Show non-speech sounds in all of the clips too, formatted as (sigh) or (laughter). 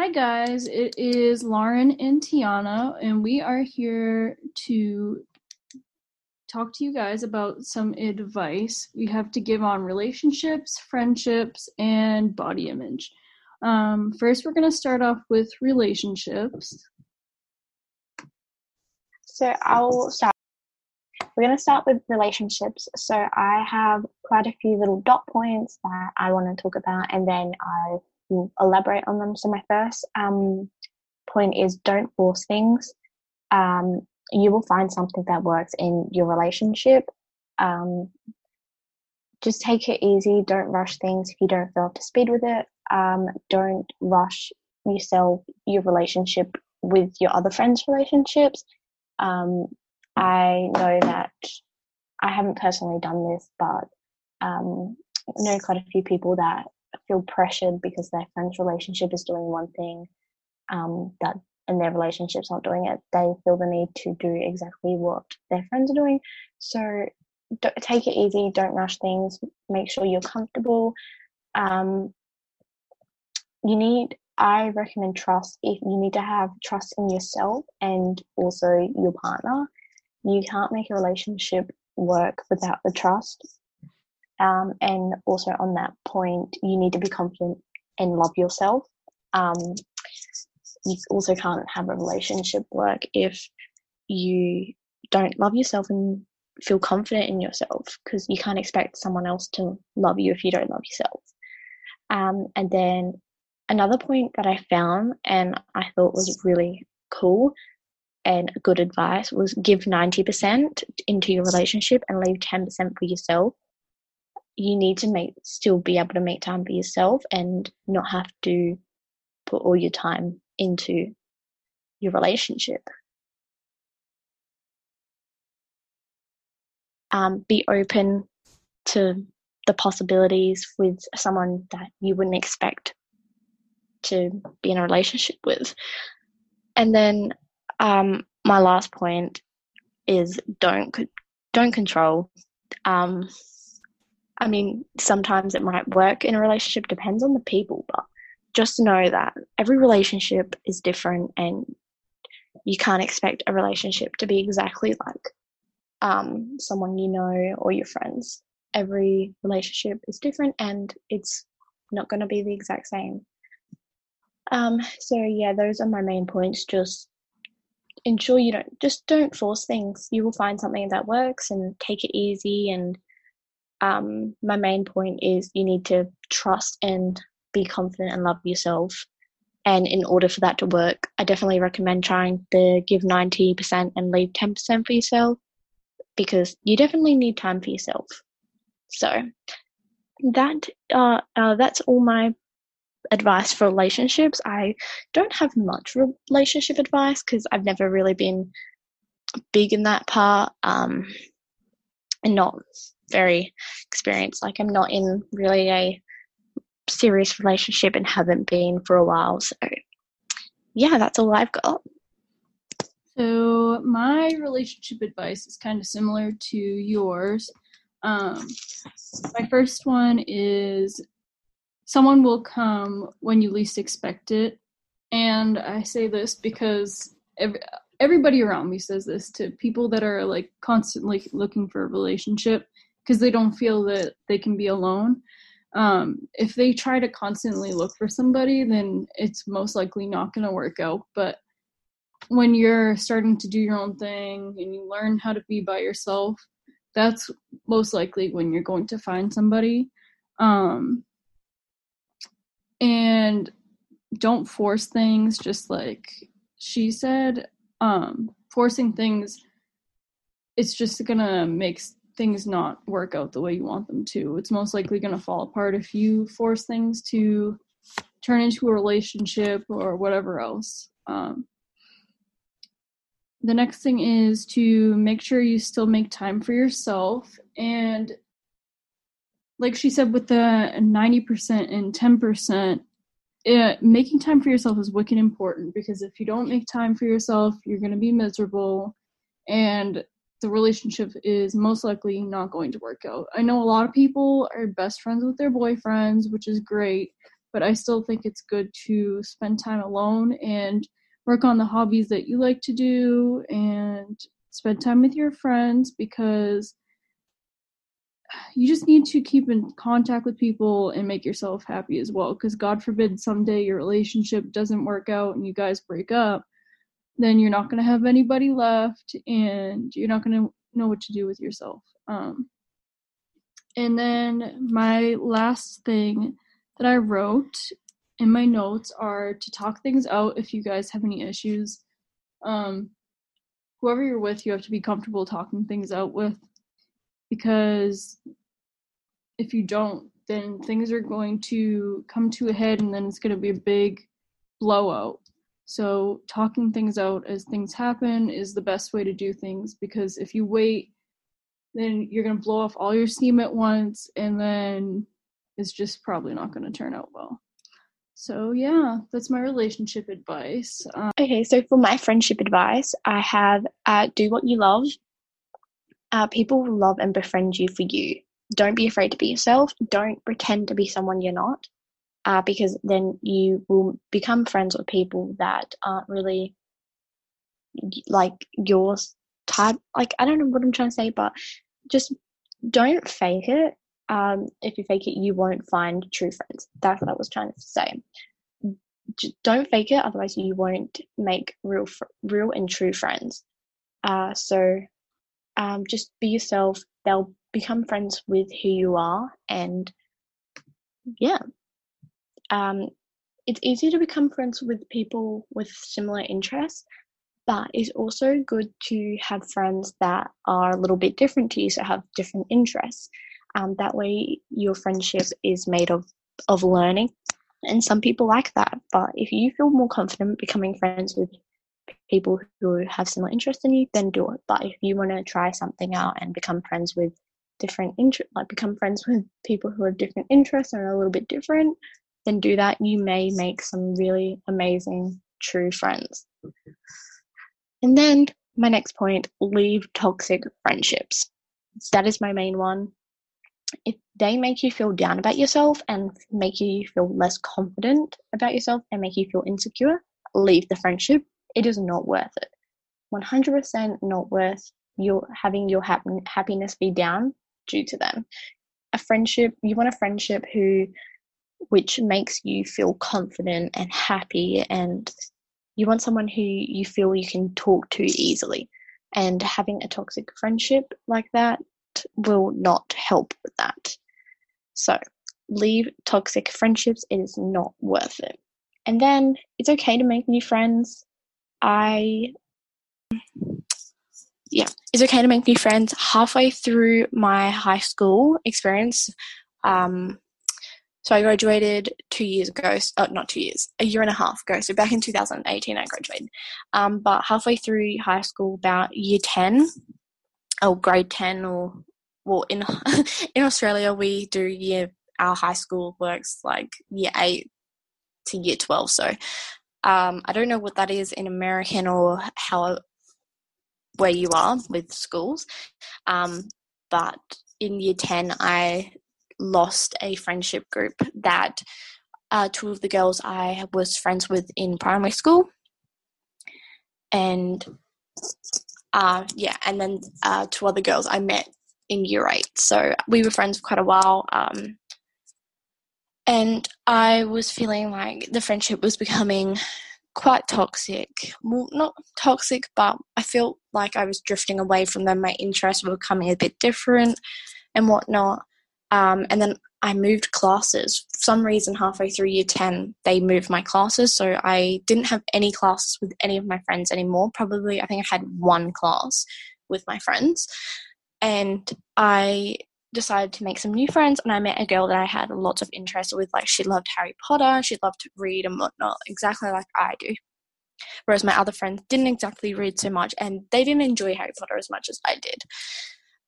Hi, guys. It is Lauren and Tianna, and we are here to talk to you guys about some advice we have to give on relationships, friendships, and body image. Um, first, we're going to start off with relationships. So I'll start. We're going to start with relationships. So I have quite a few little dot points that I want to talk about, and then I will elaborate on them. So my first um, point is don't force things. Um, you will find something that works in your relationship. Um, just take it easy. Don't rush things if you don't feel up to speed with it. Um, don't rush yourself, your relationship with your other friends' relationships. Um, I know that I haven't personally done this, but um, I know quite a few people that feel pressured because their friend's relationship is doing one thing um, that and their relationship's not doing it, they feel the need to do exactly what their friends are doing. So take it easy, don't rush things, make sure you're comfortable. Um, you need, I recommend trust. If you need to have trust in yourself and also your partner, you can't make a relationship work without the trust. Um, and also on that point, you need to be confident and love yourself. Um, you also can't have a relationship work if you don't love yourself and feel confident in yourself because you can't expect someone else to love you if you don't love yourself. Um, and then another point that I found and I thought was really cool and good advice was give 90% into your relationship and leave 10% for yourself. You need to make still be able to make time for yourself and not have to put all your time into your relationship. Um, be open to the possibilities with someone that you wouldn't expect to be in a relationship with. And then um, my last point is don't don't control. Um, I mean, sometimes it might work in a relationship, depends on the people, but just know that every relationship is different and you can't expect a relationship to be exactly like um, someone you know or your friends. Every relationship is different and it's not going to be the exact same. Um, so yeah, those are my main points. Just ensure you don't just don't force things. You will find something that works and take it easy. And um, my main point is you need to trust and be confident and love yourself. And in order for that to work, I definitely recommend trying to give 90% and leave 10% for yourself because you definitely need time for yourself. So that uh, uh, that's all my advice for relationships. I don't have much relationship advice because I've never really been big in that part um, and not very experienced. Like I'm not in really a serious relationship and haven't been for a while. So, yeah, that's all I've got. So, my relationship advice is kind of similar to yours. Um, my first one is someone will come when you least expect it. And I say this because every, everybody around me says this to people that are like constantly looking for a relationship because they don't feel that they can be alone um, if they try to constantly look for somebody, then it's most likely not going to work out. But when you're starting to do your own thing and you learn how to be by yourself, that's most likely when you're going to find somebody. Um, and don't force things, just like she said. Um, forcing things, it's just gonna make things not work out the way you want them to. It's most likely going to fall apart if you force things to turn into a relationship or whatever else. Um, the next thing is to make sure you still make time for yourself. And like she said, with the 90% and 10%, it, making time for yourself is wicked important because if you don't make time for yourself, you're going to be miserable. And the relationship is most likely not going to work out. I know a lot of people are best friends with their boyfriends, which is great, but I still think it's good to spend time alone and work on the hobbies that you like to do and spend time with your friends because you just need to keep in contact with people and make yourself happy as well because god forbid someday your relationship doesn't work out and you guys break up then you're not going to have anybody left and you're not going to know what to do with yourself um, and then my last thing that i wrote in my notes are to talk things out if you guys have any issues um, whoever you're with you have to be comfortable talking things out with because if you don't, then things are going to come to a head and then it's going to be a big blowout. So, talking things out as things happen is the best way to do things because if you wait, then you're going to blow off all your steam at once and then it's just probably not going to turn out well. So, yeah, that's my relationship advice. Um, okay, so for my friendship advice, I have uh, do what you love uh, people will love and befriend you for you. Don't be afraid to be yourself. Don't pretend to be someone you're not, uh, because then you will become friends with people that aren't really like yours type. Like I don't know what I'm trying to say, but just don't fake it. Um, if you fake it, you won't find true friends. That's what I was trying to say. Just don't fake it, otherwise you won't make real, real and true friends. Uh, so um, just be yourself. They'll become friends with who you are, and yeah, um, it's easy to become friends with people with similar interests, but it's also good to have friends that are a little bit different to you, so have different interests. Um, that way, your friendship is made of of learning, and some people like that. But if you feel more confident becoming friends with people who have similar interests in you, then do it. But if you want to try something out and become friends with different interest, like become friends with people who have different interests and are a little bit different, then do that. You may make some really amazing true friends. And then my next point leave toxic friendships. That is my main one. If they make you feel down about yourself and make you feel less confident about yourself and make you feel insecure, leave the friendship it is not worth it. 100% not worth your having your happiness be down due to them. A friendship, you want a friendship who which makes you feel confident and happy and you want someone who you feel you can talk to easily. And having a toxic friendship like that will not help with that. So, leave toxic friendships. It is not worth it. And then it's okay to make new friends. I yeah, it's okay to make new friends. Halfway through my high school experience, um, so I graduated two years ago. Uh, not two years, a year and a half ago. So back in 2018, I graduated. Um, but halfway through high school, about year 10, or grade 10, or well, in (laughs) in Australia, we do year our high school works like year eight to year 12. So um, I don't know what that is in American or how where you are with schools, um, but in year ten, I lost a friendship group that uh, two of the girls I was friends with in primary school, and uh, yeah, and then uh, two other girls I met in year eight. So we were friends for quite a while. Um, and I was feeling like the friendship was becoming quite toxic. Well, not toxic, but I felt like I was drifting away from them. My interests were becoming a bit different and whatnot. Um, and then I moved classes. For some reason, halfway through year 10, they moved my classes. So I didn't have any classes with any of my friends anymore. Probably, I think I had one class with my friends. And I decided to make some new friends and I met a girl that I had lots of interest with. Like she loved Harry Potter, she loved to read and whatnot, exactly like I do. Whereas my other friends didn't exactly read so much and they didn't enjoy Harry Potter as much as I did.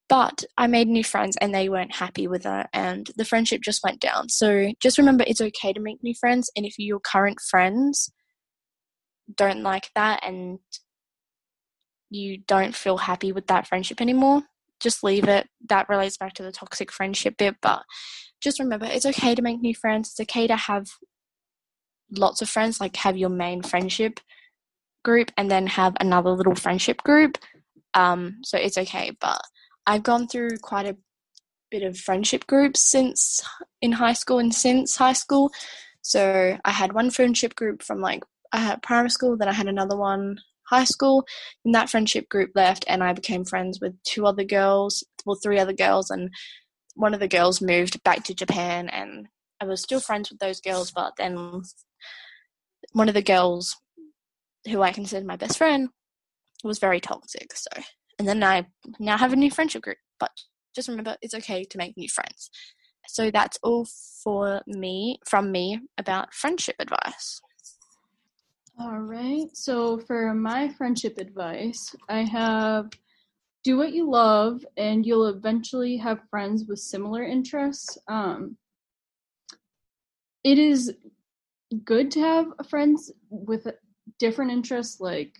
But I made new friends and they weren't happy with her and the friendship just went down. So just remember it's okay to make new friends and if your current friends don't like that and you don't feel happy with that friendship anymore, just leave it. That relates back to the toxic friendship bit, but just remember it's okay to make new friends. It's okay to have lots of friends, like have your main friendship group and then have another little friendship group. Um, so it's okay. But I've gone through quite a bit of friendship groups since in high school and since high school. So I had one friendship group from like had primary school, then I had another one high school. And that friendship group left, and I became friends with two other girls, well, three other girls, and one of the girls moved back to Japan, and I was still friends with those girls, but then one of the girls who I considered my best friend was very toxic. So, and then I now have a new friendship group, but just remember it's okay to make new friends. So that's all for me from me about friendship advice. All right. So for my friendship advice, I have do what you love and you'll eventually have friends with similar interests. Um it is good to have friends with different interests like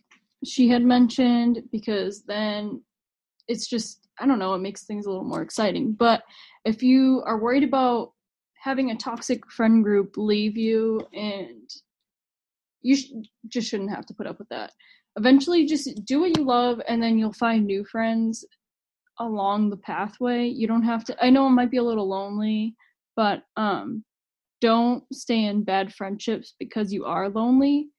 she had mentioned because then it's just I don't know, it makes things a little more exciting. But if you are worried about having a toxic friend group leave you and you sh- just shouldn't have to put up with that. Eventually just do what you love and then you'll find new friends along the pathway. You don't have to I know it might be a little lonely, but um don't stay in bad friendships because you are lonely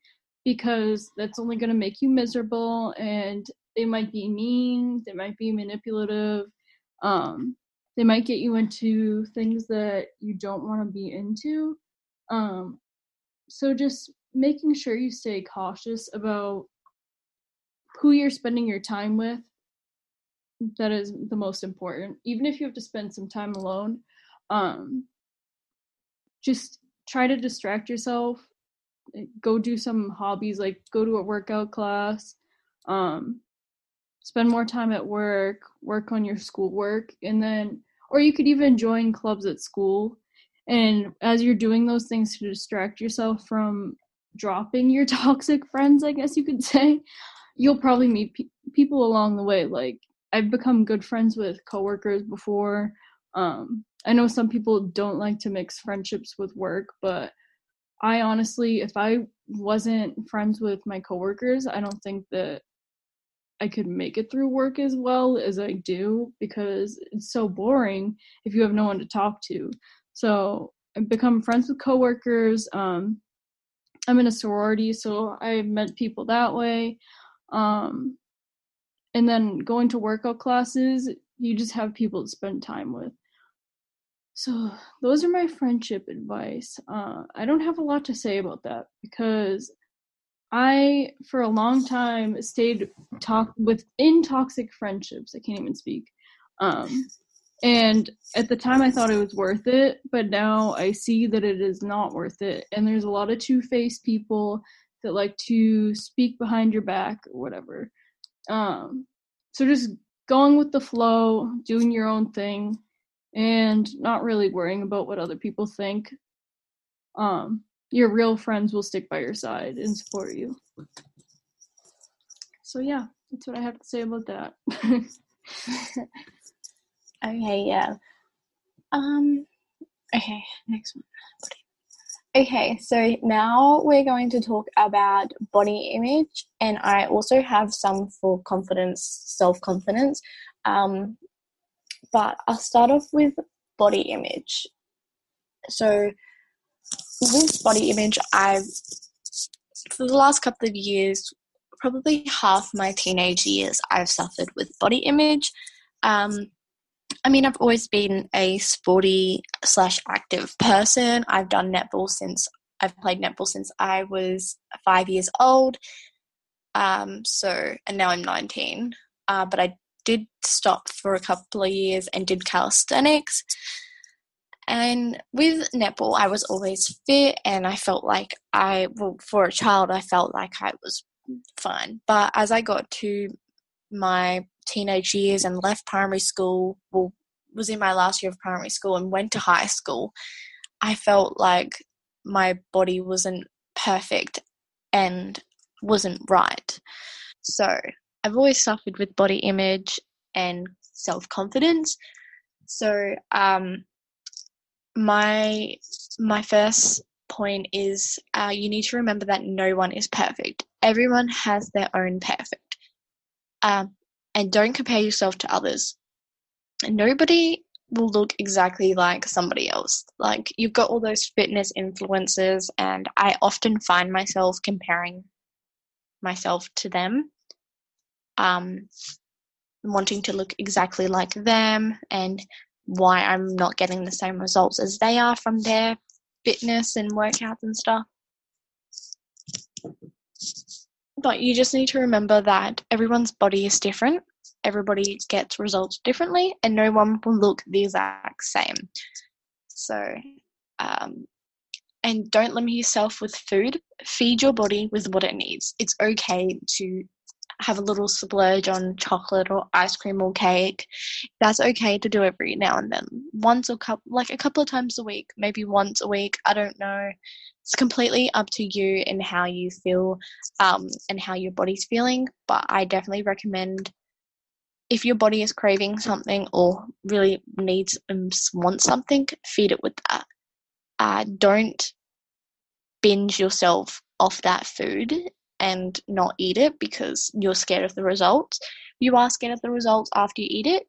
because that's only going to make you miserable and they might be mean they might be manipulative um, they might get you into things that you don't want to be into um, so just making sure you stay cautious about who you're spending your time with that is the most important even if you have to spend some time alone um, just try to distract yourself go do some hobbies like go to a workout class um spend more time at work work on your schoolwork and then or you could even join clubs at school. And as you're doing those things to distract yourself from dropping your (laughs) toxic friends i guess you could say you'll probably meet pe- people along the way. Like i've become good friends with coworkers before. Um I know some people don't like to mix friendships with work, but I honestly, if I wasn't friends with my coworkers, I don't think that I could make it through work as well as I do because it's so boring if you have no one to talk to. So I've become friends with coworkers. Um, I'm in a sorority, so I met people that way. Um, and then going to workout classes, you just have people to spend time with. So those are my friendship advice. Uh, I don't have a lot to say about that because I, for a long time, stayed talk within toxic friendships. I can't even speak. Um, and at the time, I thought it was worth it, but now I see that it is not worth it. And there's a lot of two-faced people that like to speak behind your back or whatever. Um, so just going with the flow, doing your own thing and not really worrying about what other people think. Um, your real friends will stick by your side and support you. So yeah, that's what I have to say about that. (laughs) okay, yeah. Um okay, next one. Okay, so now we're going to talk about body image, and I also have some for confidence, self confidence. Um, but I'll start off with body image. So, with body image, I've, for the last couple of years, probably half my teenage years, I've suffered with body image. Um, I mean, I've always been a sporty slash active person. I've done netball since I've played netball since I was five years old. Um, so, and now I'm 19. Uh, but I did stop for a couple of years and did calisthenics. And with netball, I was always fit and I felt like I, well, for a child, I felt like I was fine. But as I got to my teenage years and left primary school, well, was in my last year of primary school and went to high school, I felt like my body wasn't perfect and wasn't right. So I've always suffered with body image and self confidence. So um, my my first point is uh, you need to remember that no one is perfect. Everyone has their own perfect. Um, and don't compare yourself to others. Nobody will look exactly like somebody else. Like you've got all those fitness influencers, and I often find myself comparing myself to them, um, wanting to look exactly like them, and why I'm not getting the same results as they are from their fitness and workouts and stuff. But you just need to remember that everyone's body is different everybody gets results differently and no one will look the exact same. So, um, and don't limit yourself with food. Feed your body with what it needs. It's okay to have a little splurge on chocolate or ice cream or cake. That's okay to do every now and then. Once or couple, like a couple of times a week, maybe once a week. I don't know. It's completely up to you and how you feel um, and how your body's feeling. But I definitely recommend if your body is craving something or really needs and wants something, feed it with that. Uh, don't binge yourself off that food and not eat it because you're scared of the results. You are scared of the results after you eat it.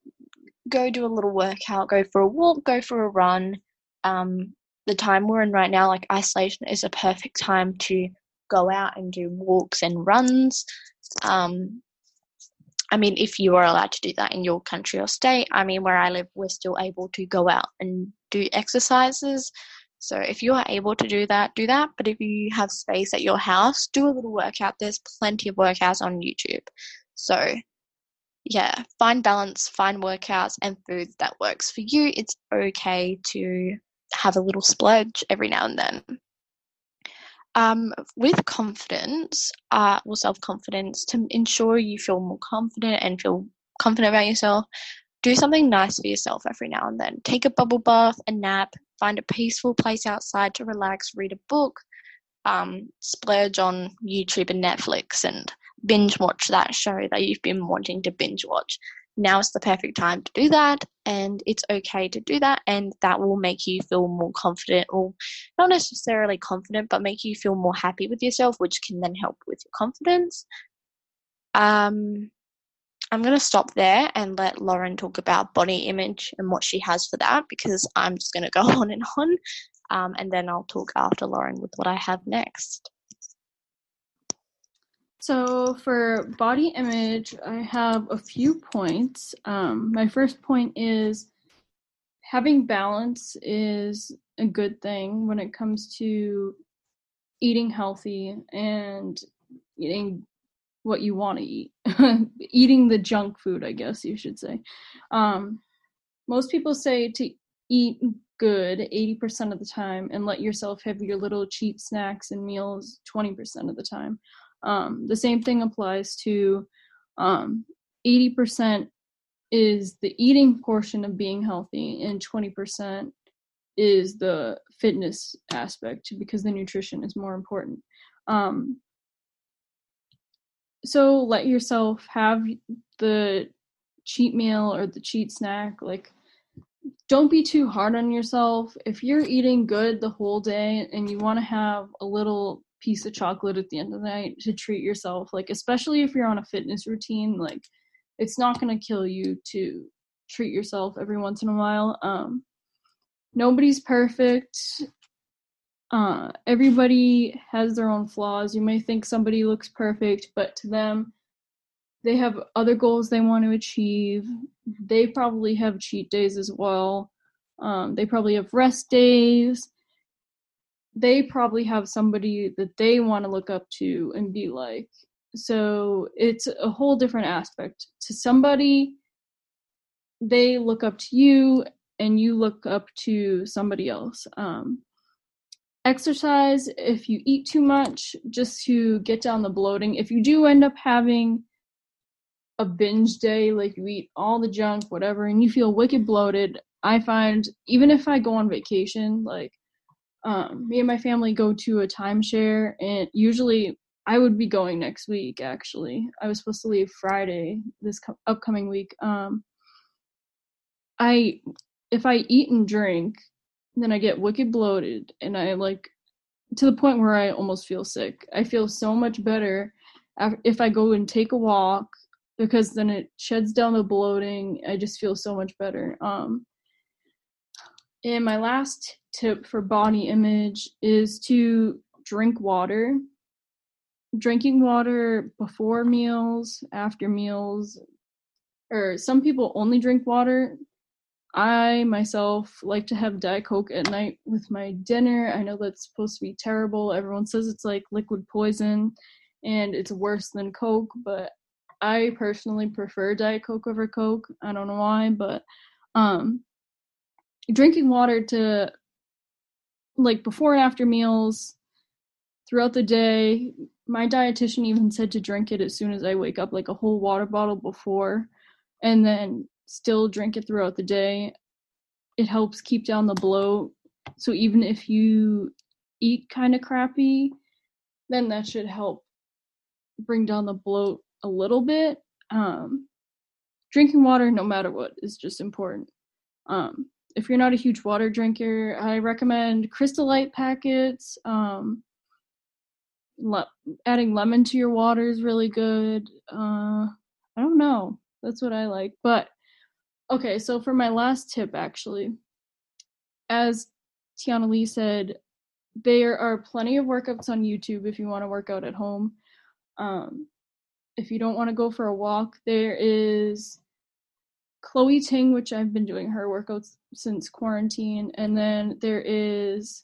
Go do a little workout, go for a walk, go for a run. Um, the time we're in right now, like isolation, is a perfect time to go out and do walks and runs. Um, I mean, if you are allowed to do that in your country or state, I mean, where I live, we're still able to go out and do exercises. So if you are able to do that, do that. But if you have space at your house, do a little workout. There's plenty of workouts on YouTube. So yeah, find balance, find workouts and foods that works for you. It's okay to have a little splurge every now and then. Um, with confidence, uh, or self confidence, to ensure you feel more confident and feel confident about yourself, do something nice for yourself every now and then. Take a bubble bath, a nap, find a peaceful place outside to relax, read a book, um, splurge on YouTube and Netflix, and binge watch that show that you've been wanting to binge watch now is the perfect time to do that and it's okay to do that and that will make you feel more confident or not necessarily confident but make you feel more happy with yourself which can then help with your confidence um i'm going to stop there and let lauren talk about body image and what she has for that because i'm just going to go (laughs) on and on um, and then i'll talk after lauren with what i have next so for body image, I have a few points. Um, my first point is having balance is a good thing when it comes to eating healthy and eating what you want to eat. (laughs) eating the junk food, I guess you should say. Um, most people say to eat good 80% of the time and let yourself have your little cheap snacks and meals 20% of the time. Um, the same thing applies to um, 80% is the eating portion of being healthy, and 20% is the fitness aspect because the nutrition is more important. Um, so let yourself have the cheat meal or the cheat snack. Like, don't be too hard on yourself. If you're eating good the whole day and you want to have a little piece of chocolate at the end of the night to treat yourself like especially if you're on a fitness routine like it's not going to kill you to treat yourself every once in a while um nobody's perfect uh everybody has their own flaws you may think somebody looks perfect but to them they have other goals they want to achieve they probably have cheat days as well um, they probably have rest days they probably have somebody that they want to look up to and be like. So it's a whole different aspect. To somebody, they look up to you and you look up to somebody else. Um, exercise, if you eat too much, just to get down the bloating. If you do end up having a binge day, like you eat all the junk, whatever, and you feel wicked bloated, I find even if I go on vacation, like um, me and my family go to a timeshare, and usually I would be going next week. Actually, I was supposed to leave Friday this co- upcoming week. Um, I if I eat and drink, then I get wicked bloated, and I like to the point where I almost feel sick. I feel so much better if I go and take a walk because then it sheds down the bloating. I just feel so much better. Um, and my last tip for body image is to drink water. Drinking water before meals, after meals, or some people only drink water. I myself like to have Diet Coke at night with my dinner. I know that's supposed to be terrible. Everyone says it's like liquid poison and it's worse than Coke, but I personally prefer Diet Coke over Coke. I don't know why, but um drinking water to like before and after meals throughout the day. My dietitian even said to drink it as soon as I wake up, like a whole water bottle before, and then still drink it throughout the day. It helps keep down the bloat. So even if you eat kind of crappy, then that should help bring down the bloat a little bit. Um, drinking water, no matter what, is just important. Um, if you're not a huge water drinker, I recommend Crystal Light packets. Um, le- adding lemon to your water is really good. Uh, I don't know. That's what I like. But okay, so for my last tip, actually, as Tianna Lee said, there are plenty of workouts on YouTube if you want to work out at home. Um, if you don't want to go for a walk, there is Chloe Ting, which I've been doing her workouts since quarantine, and then there is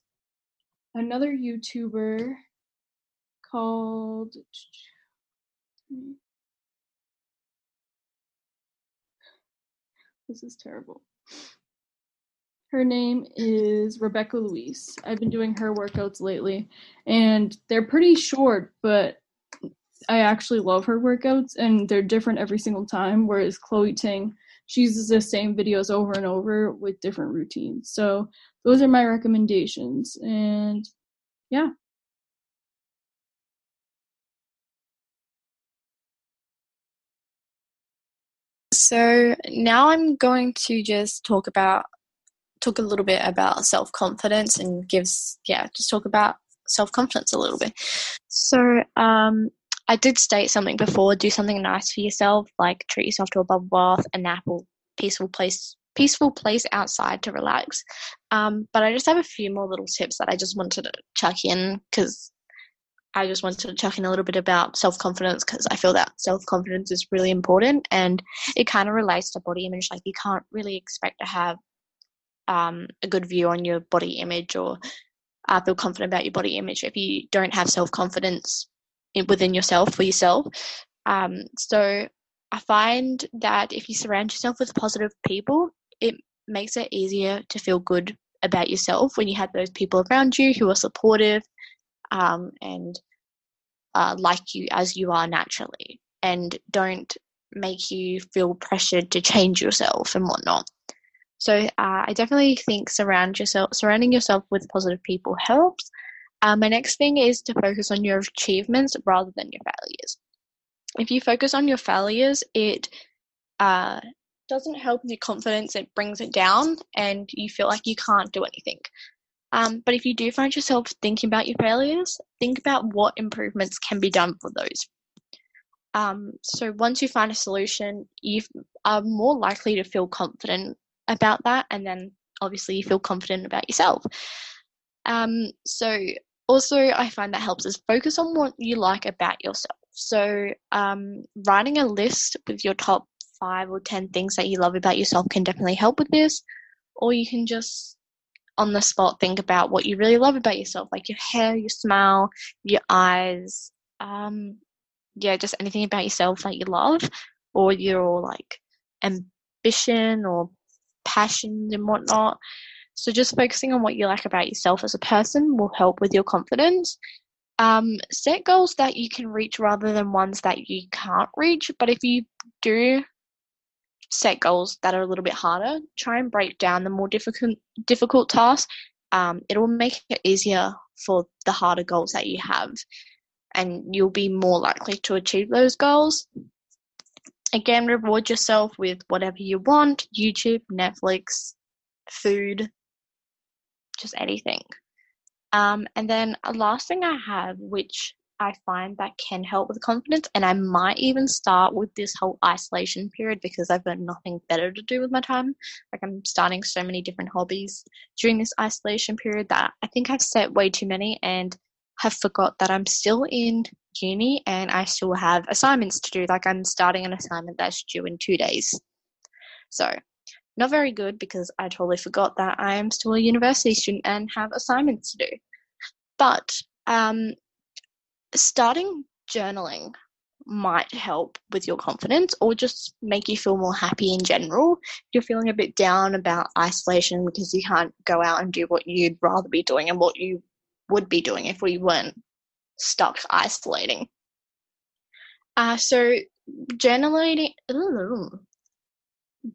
another YouTuber called this is terrible. Her name is Rebecca Louise. I've been doing her workouts lately, and they're pretty short, but I actually love her workouts, and they're different every single time. Whereas Chloe Ting, she uses the same videos over and over with different routines. So those are my recommendations, and yeah. So now I'm going to just talk about talk a little bit about self confidence and gives yeah just talk about self confidence a little bit. So um, I did state something before: do something nice for yourself, like treat yourself to a bubble bath, a nap, or peaceful place peaceful place outside to relax. Um, but I just have a few more little tips that I just wanted to chuck in because I just wanted to chuck in a little bit about self confidence because I feel that self confidence is really important and it kind of relates to body image. Like, you can't really expect to have um, a good view on your body image or uh, feel confident about your body image if you don't have self confidence within yourself for yourself. Um, so, I find that if you surround yourself with positive people, it makes it easier to feel good about yourself when you have those people around you who are supportive um, and uh, like you as you are naturally and don't make you feel pressured to change yourself and whatnot. So uh, I definitely think surround yourself, surrounding yourself with positive people helps. Uh, my next thing is to focus on your achievements rather than your failures. If you focus on your failures, it uh, doesn't help your confidence. It brings it down, and you feel like you can't do anything. Um, but if you do find yourself thinking about your failures, think about what improvements can be done for those. Um, so once you find a solution, you are more likely to feel confident about that, and then obviously you feel confident about yourself. Um, so also, I find that helps us focus on what you like about yourself. So um, writing a list with your top five or ten things that you love about yourself can definitely help with this. Or you can just on the spot think about what you really love about yourself, like your hair, your smile, your eyes, um, yeah, just anything about yourself that you love, or your like ambition or passions and whatnot. So just focusing on what you like about yourself as a person will help with your confidence. Um, set goals that you can reach rather than ones that you can't reach. But if you do set goals that are a little bit harder. Try and break down the more difficult difficult tasks. Um, it will make it easier for the harder goals that you have, and you'll be more likely to achieve those goals. Again, reward yourself with whatever you want YouTube, Netflix, food, just anything. Um, and then a last thing I have, which I find that can help with confidence, and I might even start with this whole isolation period because I've got nothing better to do with my time. Like I'm starting so many different hobbies during this isolation period that I think I've set way too many and have forgot that I'm still in uni and I still have assignments to do. Like I'm starting an assignment that's due in two days. So not very good because I totally forgot that I am still a university student and have assignments to do. But um, starting journaling might help with your confidence or just make you feel more happy in general. You're feeling a bit down about isolation because you can't go out and do what you'd rather be doing and what you would be doing if we weren't stuck isolating. Uh, so journaling,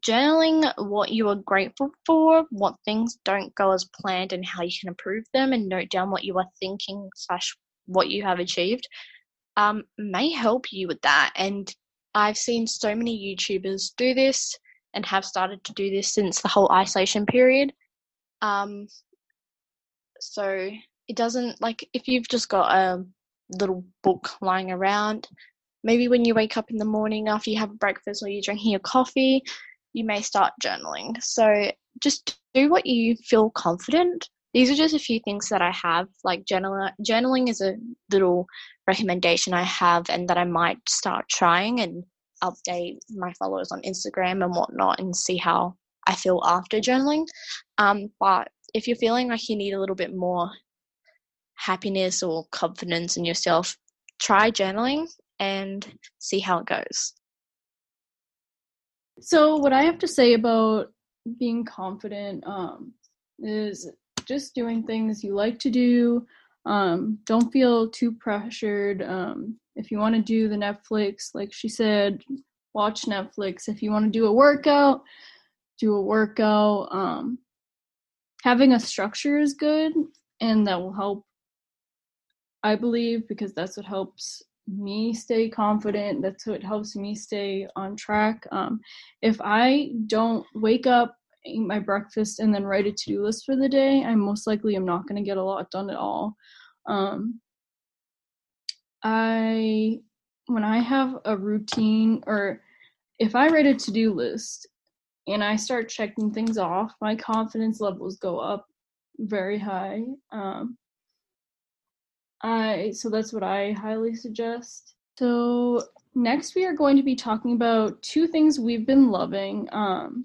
journaling what you are grateful for, what things don't go as planned, and how you can improve them, and note down what you are thinking slash what you have achieved, um, may help you with that. And I've seen so many YouTubers do this and have started to do this since the whole isolation period. Um, so it doesn't like if you've just got a little book lying around, maybe when you wake up in the morning after you have breakfast or you're drinking your coffee, you may start journaling. So just do what you feel confident. These are just a few things that I have. Like journal- journaling is a little recommendation I have and that I might start trying and update my followers on Instagram and whatnot and see how I feel after journaling. Um, but if you're feeling like you need a little bit more happiness or confidence in yourself, try journaling and see how it goes. So, what I have to say about being confident um, is just doing things you like to do. Um, don't feel too pressured. Um, if you want to do the Netflix, like she said, watch Netflix. If you want to do a workout, do a workout. Um, having a structure is good, and that will help, I believe, because that's what helps me stay confident. That's what helps me stay on track. Um, if I don't wake up, eat my breakfast, and then write a to do list for the day, I most likely am not going to get a lot done at all. Um, I, when I have a routine, or if I write a to do list and I start checking things off, my confidence levels go up very high. Um, I so that's what I highly suggest. So next we are going to be talking about two things we've been loving. Um,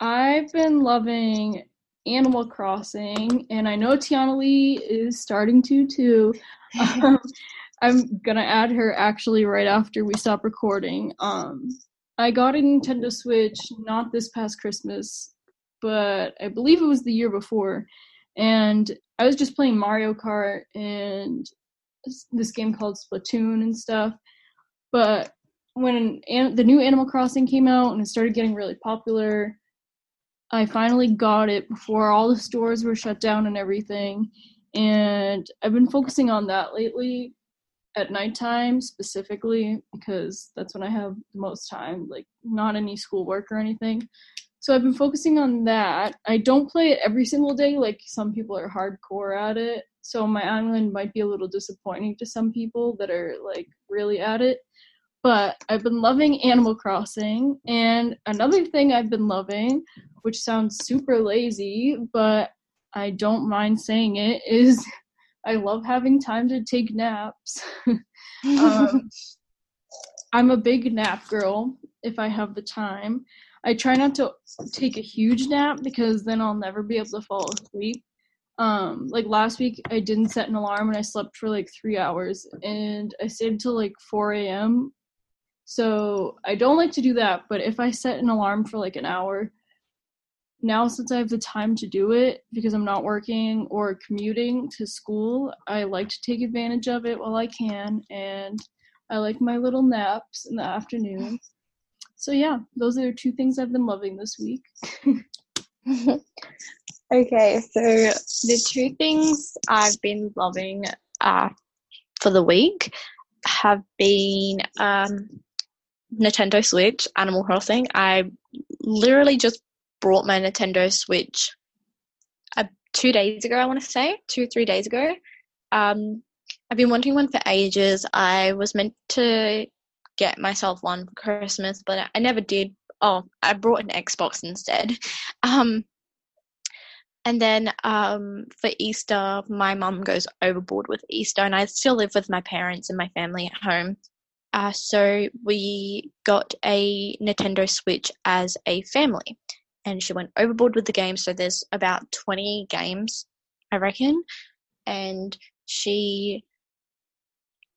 I've been loving Animal Crossing, and I know Tianna Lee is starting to too. (laughs) Um, I'm gonna add her actually right after we stop recording. Um, I got a Nintendo Switch not this past Christmas, but I believe it was the year before, and I was just playing Mario Kart and this game called Splatoon and stuff. But when an, the new Animal Crossing came out and it started getting really popular, I finally got it before all the stores were shut down and everything. And I've been focusing on that lately at nighttime specifically because that's when I have the most time, like not any schoolwork or anything. So I've been focusing on that. I don't play it every single day, like some people are hardcore at it. So my island might be a little disappointing to some people that are like really at it. But I've been loving Animal Crossing. And another thing I've been loving, which sounds super lazy, but I don't mind saying it, (laughs) is I love having time to take naps. (laughs) um, I'm a big nap girl if I have the time. I try not to take a huge nap because then I'll never be able to fall asleep. Um, like last week, I didn't set an alarm and I slept for like three hours and I stayed until like 4 a.m. So I don't like to do that, but if I set an alarm for like an hour, now since I have the time to do it because I'm not working or commuting to school, I like to take advantage of it while I can and I like my little naps in the afternoon so yeah, those are two things I've been loving this week. (laughs) okay, so the two things I've been loving uh, for the week have been um, Nintendo Switch, Animal Crossing. I literally just brought my Nintendo Switch a two days ago, I want to say, two three days ago. Um, I've been wanting one for ages. I was meant to get myself one for Christmas, but I never did. Oh, I brought an Xbox instead. (laughs) Um, and then um, for Easter, my mum goes overboard with Easter, and I still live with my parents and my family at home. Uh, so we got a Nintendo Switch as a family, and she went overboard with the game. So there's about 20 games, I reckon, and she.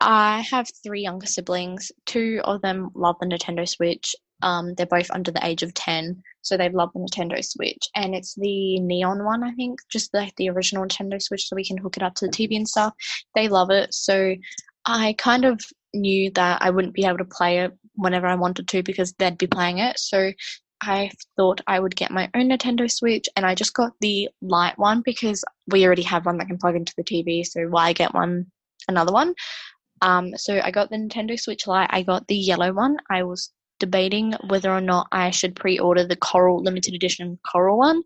I have three younger siblings. Two of them love the Nintendo Switch. Um, they're both under the age of 10, so they love the Nintendo Switch. And it's the neon one, I think, just like the original Nintendo Switch, so we can hook it up to the TV and stuff. They love it. So I kind of knew that I wouldn't be able to play it whenever I wanted to because they'd be playing it. So I thought I would get my own Nintendo Switch and I just got the light one because we already have one that can plug into the TV, so why get one another one? Um, so I got the Nintendo Switch Lite. I got the yellow one. I was debating whether or not I should pre-order the Coral limited edition Coral one.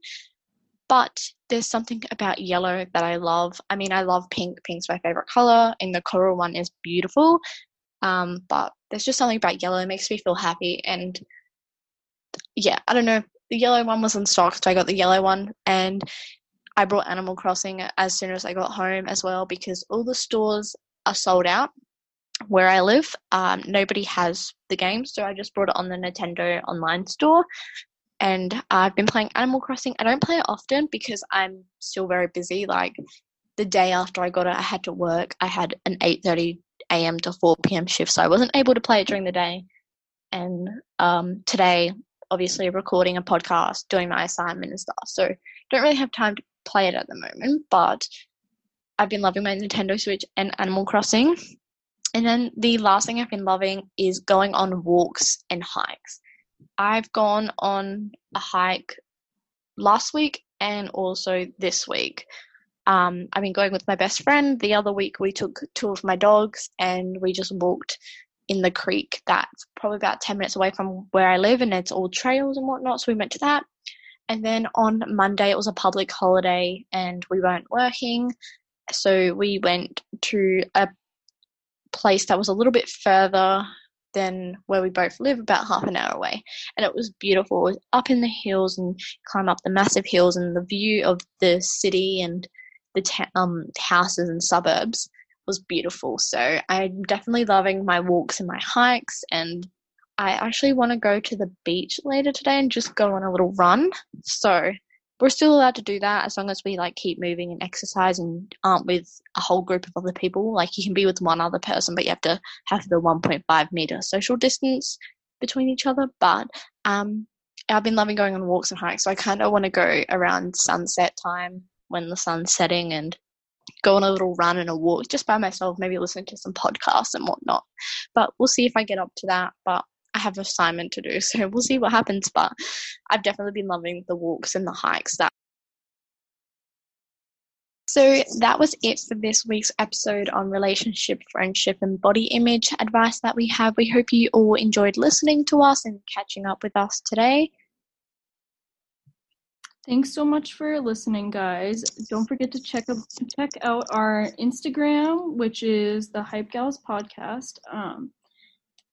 But there's something about yellow that I love. I mean, I love pink. Pink's my favorite color, and the coral one is beautiful. Um, but there's just something about yellow that makes me feel happy. And yeah, I don't know. The yellow one was in stock, so I got the yellow one. And I brought Animal Crossing as soon as I got home as well because all the stores are sold out where I live. Um, nobody has the game, so I just brought it on the Nintendo online store. And I've been playing Animal Crossing. I don't play it often because I'm still very busy. Like the day after I got it, I had to work. I had an 8:30 a.m. to 4 p.m. shift, so I wasn't able to play it during the day. And um, today, obviously, recording a podcast, doing my assignment and stuff, so don't really have time to play it at the moment. But I've been loving my Nintendo Switch and Animal Crossing. And then the last thing I've been loving is going on walks and hikes. I've gone on a hike last week and also this week. Um, I've been going with my best friend. The other week, we took two of my dogs and we just walked in the creek that's probably about 10 minutes away from where I live, and it's all trails and whatnot. So we went to that. And then on Monday, it was a public holiday and we weren't working. So we went to a place that was a little bit further than where we both live, about half an hour away. And it was beautiful. It was up in the hills and climb up the massive hills and the view of the city and the um, houses and suburbs was beautiful. So I'm definitely loving my walks and my hikes. And I actually want to go to the beach later today and just go on a little run. So we're still allowed to do that as long as we like keep moving and exercise and aren't with a whole group of other people. Like you can be with one other person, but you have to have the 1.5 meter social distance between each other. But um, I've been loving going on walks and hikes, so I kind of want to go around sunset time when the sun's setting and go on a little run and a walk just by myself, maybe listen to some podcasts and whatnot. But we'll see if I get up to that. But I have assignment to do, (laughs) so we'll see what happens. But I've definitely been loving the walks and the hikes that so that was it for this week's episode on relationship, friendship, and body image advice that we have. We hope you all enjoyed listening to us and catching up with us today. Thanks so much for listening, guys. Don't forget to check out, check out our Instagram, which is the Hype Gals Podcast. Um,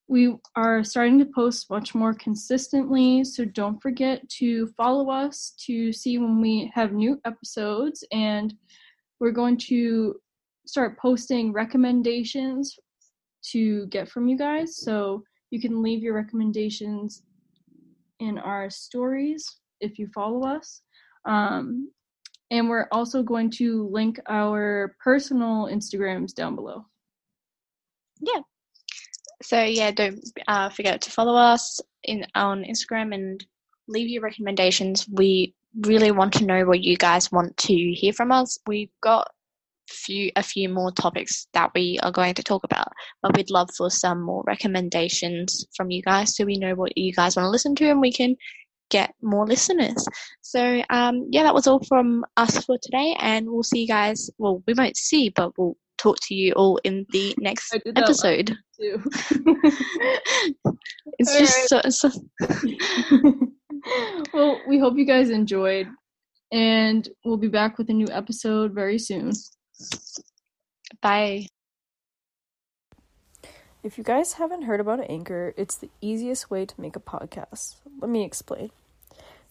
we are starting to post much more consistently, so don't forget to follow us to see when we have new episodes. And we're going to start posting recommendations to get from you guys. So you can leave your recommendations in our stories if you follow us. Um, and we're also going to link our personal Instagrams down below. Yeah. So yeah, don't uh, forget to follow us in on Instagram and leave your recommendations. We really want to know what you guys want to hear from us. We've got few a few more topics that we are going to talk about, but we'd love for some more recommendations from you guys so we know what you guys want to listen to and we can get more listeners. So, um, yeah, that was all from us for today, and we'll see you guys. Well, we won't see, but we'll talk to you all in the (laughs) next episode. (laughs) it's just right. so, so. (laughs) well, we hope you guys enjoyed, and we'll be back with a new episode very soon. Bye. If you guys haven't heard about Anchor, it's the easiest way to make a podcast. Let me explain.